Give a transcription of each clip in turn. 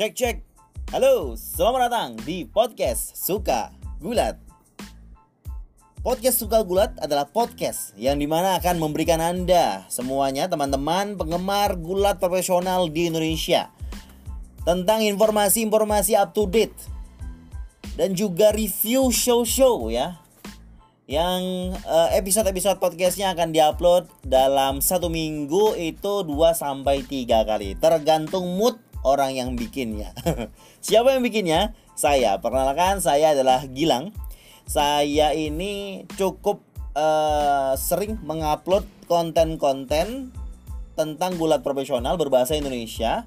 Cek cek. Halo, selamat datang di podcast Suka Gulat. Podcast Suka Gulat adalah podcast yang di mana akan memberikan Anda semuanya teman-teman penggemar gulat profesional di Indonesia tentang informasi-informasi up to date dan juga review show-show ya yang eh, episode-episode podcastnya akan diupload dalam satu minggu itu 2 sampai tiga kali tergantung mood orang yang bikinnya. Siapa yang bikinnya? Saya. Perkenalkan saya adalah Gilang. Saya ini cukup uh, sering mengupload konten-konten tentang gulat profesional berbahasa Indonesia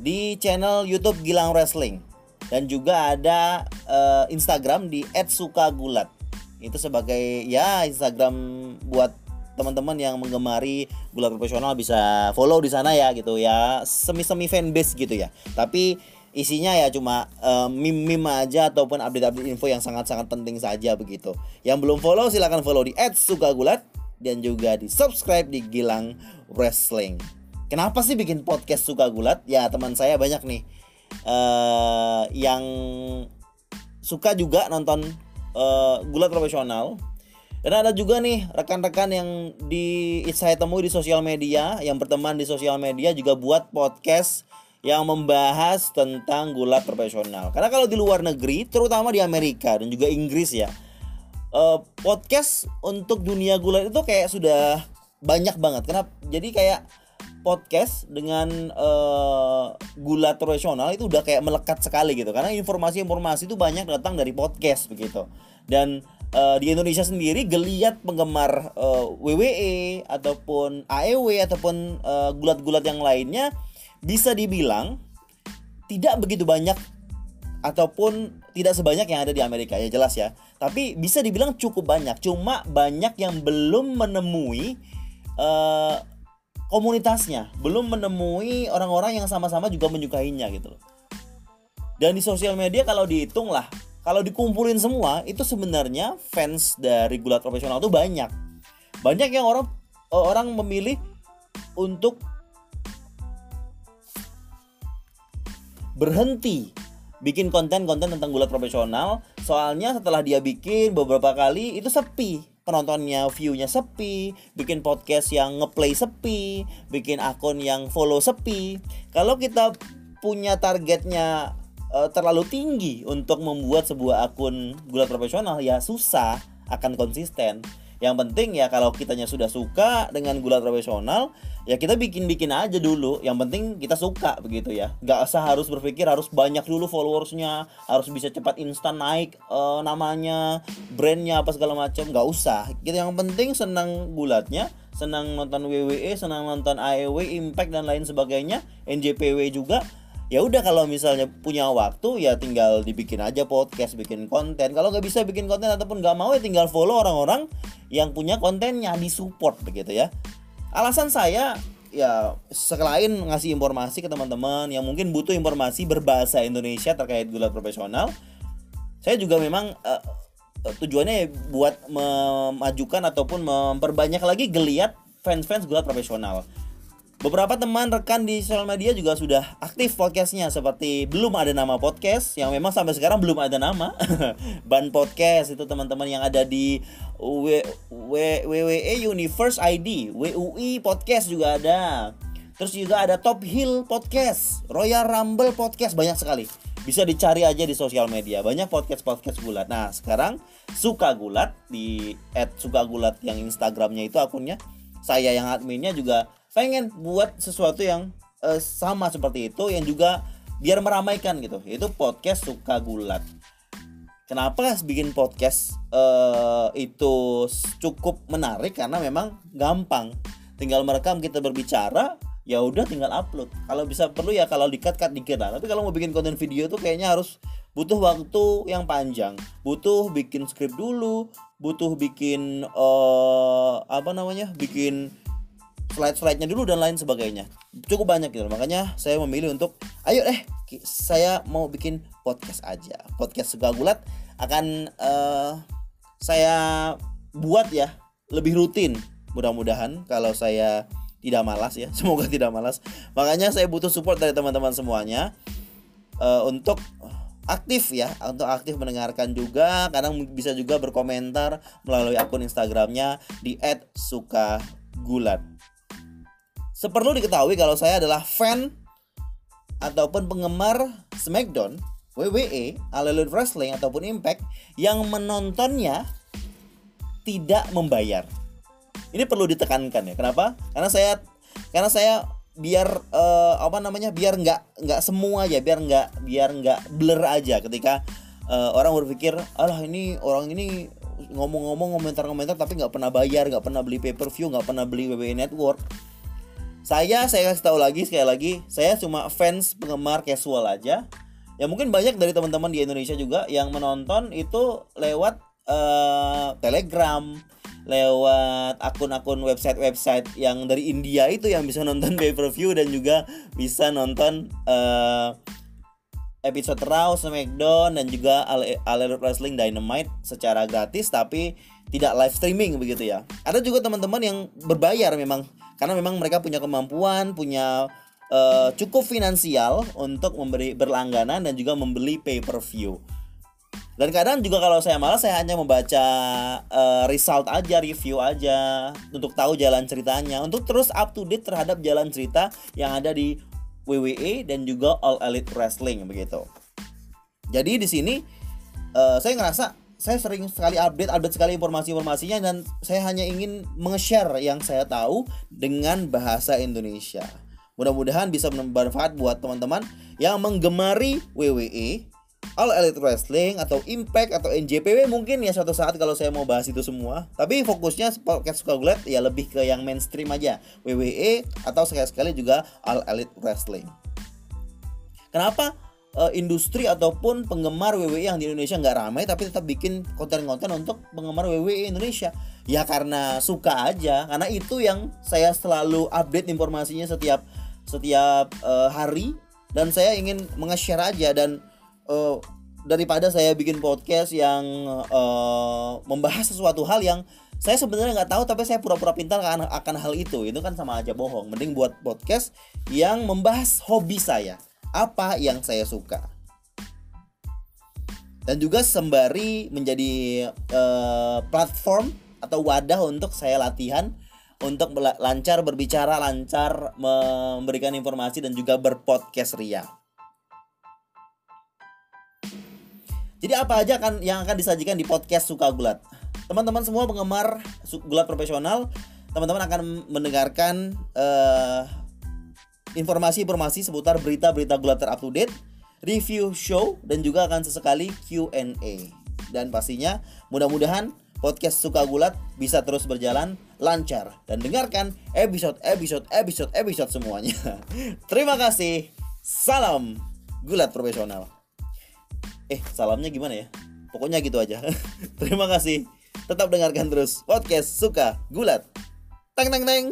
di channel YouTube Gilang Wrestling dan juga ada uh, Instagram di @sukagulat. Itu sebagai ya Instagram buat teman-teman yang menggemari gulat profesional bisa follow di sana ya gitu ya. Semi-semi fanbase gitu ya. Tapi isinya ya cuma uh, meme-meme aja ataupun update-update info yang sangat-sangat penting saja begitu. Yang belum follow silahkan follow di @sukagulat dan juga di subscribe di Gilang Wrestling. Kenapa sih bikin podcast suka gulat ya teman saya banyak nih uh, yang suka juga nonton uh, gulat profesional dan ada juga nih rekan-rekan yang di saya temui di sosial media, yang berteman di sosial media juga buat podcast yang membahas tentang gulat profesional. Karena kalau di luar negeri, terutama di Amerika dan juga Inggris ya, uh, podcast untuk dunia gulat itu kayak sudah banyak banget. Kenapa? Jadi kayak podcast dengan uh, gulat profesional itu udah kayak melekat sekali gitu. Karena informasi-informasi itu banyak datang dari podcast begitu. Dan uh, di Indonesia sendiri geliat penggemar uh, WWE ataupun AEW ataupun uh, gulat-gulat yang lainnya bisa dibilang tidak begitu banyak ataupun tidak sebanyak yang ada di Amerika ya jelas ya. Tapi bisa dibilang cukup banyak cuma banyak yang belum menemui uh, komunitasnya belum menemui orang-orang yang sama-sama juga menyukainya gitu loh. Dan di sosial media kalau dihitung lah kalau dikumpulin semua itu sebenarnya fans dari gulat profesional tuh banyak. Banyak yang orang orang memilih untuk berhenti bikin konten-konten tentang gulat profesional. Soalnya setelah dia bikin beberapa kali itu sepi. Penontonnya viewnya sepi. Bikin podcast yang ngeplay sepi. Bikin akun yang follow sepi. Kalau kita punya targetnya uh, terlalu tinggi untuk membuat sebuah akun gulat profesional ya susah akan konsisten. Yang penting ya kalau kitanya sudah suka dengan gulat profesional ya kita bikin-bikin aja dulu. Yang penting kita suka begitu ya. Nggak usah harus berpikir harus banyak dulu followersnya harus bisa cepat instan naik uh, namanya brandnya apa segala macam. Nggak usah. Kita yang penting senang gulatnya senang nonton WWE senang nonton AEW Impact dan lain sebagainya. NJPW juga ya udah kalau misalnya punya waktu ya tinggal dibikin aja podcast bikin konten. Kalau nggak bisa bikin konten ataupun nggak mau ya tinggal follow orang-orang yang punya kontennya di support begitu ya. Alasan saya ya selain ngasih informasi ke teman-teman yang mungkin butuh informasi berbahasa Indonesia terkait gulat profesional saya juga memang uh, tujuannya buat memajukan ataupun memperbanyak lagi geliat fans-fans gulat profesional Beberapa teman rekan di sosial media juga sudah aktif podcastnya. Seperti belum ada nama podcast yang memang sampai sekarang belum ada nama. Ban podcast itu teman-teman yang ada di WWE Universe ID WUI podcast juga ada. Terus juga ada Top Hill podcast Royal Rumble podcast banyak sekali. Bisa dicari aja di sosial media. Banyak podcast podcast gulat. Nah sekarang suka gulat di @sukagulat yang Instagramnya itu akunnya saya yang adminnya juga pengen buat sesuatu yang uh, sama seperti itu yang juga biar meramaikan gitu. Itu podcast suka gulat. Kenapa bikin podcast uh, itu cukup menarik? Karena memang gampang. Tinggal merekam kita berbicara ya udah tinggal upload. Kalau bisa perlu ya kalau dikat cut dikit lah. Tapi kalau mau bikin konten video tuh kayaknya harus butuh waktu yang panjang butuh bikin script dulu butuh bikin uh, apa namanya bikin slide-slide-nya dulu dan lain sebagainya. Cukup banyak gitu. Makanya saya memilih untuk ayo eh saya mau bikin podcast aja. Podcast Segagulat akan uh, saya buat ya lebih rutin. Mudah-mudahan kalau saya tidak malas ya. Semoga tidak malas. Makanya saya butuh support dari teman-teman semuanya. uh, untuk aktif ya untuk aktif mendengarkan juga kadang bisa juga berkomentar melalui akun Instagramnya di @sukagulat. Seperlu diketahui kalau saya adalah fan ataupun penggemar SmackDown, WWE, All Elite Wrestling ataupun Impact yang menontonnya tidak membayar. Ini perlu ditekankan ya. Kenapa? Karena saya karena saya biar uh, apa namanya biar nggak nggak semua ya biar nggak biar nggak blur aja ketika uh, orang berpikir alah ini orang ini ngomong-ngomong komentar-komentar tapi nggak pernah bayar nggak pernah beli pay per view nggak pernah beli WWE Network. Saya saya kasih tahu lagi sekali lagi saya cuma fans penggemar casual aja. Ya mungkin banyak dari teman-teman di Indonesia juga yang menonton itu lewat uh, Telegram lewat akun-akun website-website yang dari India itu yang bisa nonton pay per view dan juga bisa nonton uh, episode Raw, SmackDown dan juga All, All Wrestling Dynamite secara gratis tapi tidak live streaming begitu ya. Ada juga teman-teman yang berbayar memang karena memang mereka punya kemampuan, punya uh, cukup finansial untuk memberi berlangganan dan juga membeli pay per view. Dan kadang juga kalau saya malas saya hanya membaca uh, result aja, review aja untuk tahu jalan ceritanya, untuk terus up to date terhadap jalan cerita yang ada di WWE dan juga All Elite Wrestling begitu. Jadi di sini uh, saya ngerasa saya sering sekali update, update sekali informasi-informasinya dan saya hanya ingin meng-share yang saya tahu dengan bahasa Indonesia. Mudah-mudahan bisa bermanfaat buat teman-teman yang menggemari WWE All Elite Wrestling atau Impact atau NJPW mungkin ya suatu saat kalau saya mau bahas itu semua. Tapi fokusnya podcast suka gulat ya lebih ke yang mainstream aja, WWE atau sekali-sekali juga All Elite Wrestling. Kenapa uh, industri ataupun penggemar WWE yang di Indonesia nggak ramai tapi tetap bikin konten-konten untuk penggemar WWE Indonesia? Ya karena suka aja, karena itu yang saya selalu update informasinya setiap setiap uh, hari dan saya ingin meng-share aja dan uh, daripada saya bikin podcast yang uh, membahas sesuatu hal yang saya sebenarnya nggak tahu tapi saya pura-pura pintar akan akan hal itu. Itu kan sama aja bohong. Mending buat podcast yang membahas hobi saya. Apa yang saya suka. Dan juga sembari menjadi uh, platform atau wadah untuk saya latihan untuk lancar berbicara lancar memberikan informasi dan juga berpodcast ria Jadi apa aja kan yang akan disajikan di podcast Suka Gulat? Teman-teman semua penggemar gulat profesional, teman-teman akan mendengarkan uh, informasi-informasi seputar berita-berita gulat terupdate, review show dan juga akan sesekali Q&A. Dan pastinya mudah-mudahan podcast Suka Gulat bisa terus berjalan lancar dan dengarkan episode episode episode episode semuanya. Terima kasih. Salam gulat profesional. Eh, salamnya gimana ya? Pokoknya gitu aja. Terima kasih. Tetap dengarkan terus podcast Suka Gulat. Teng teng teng.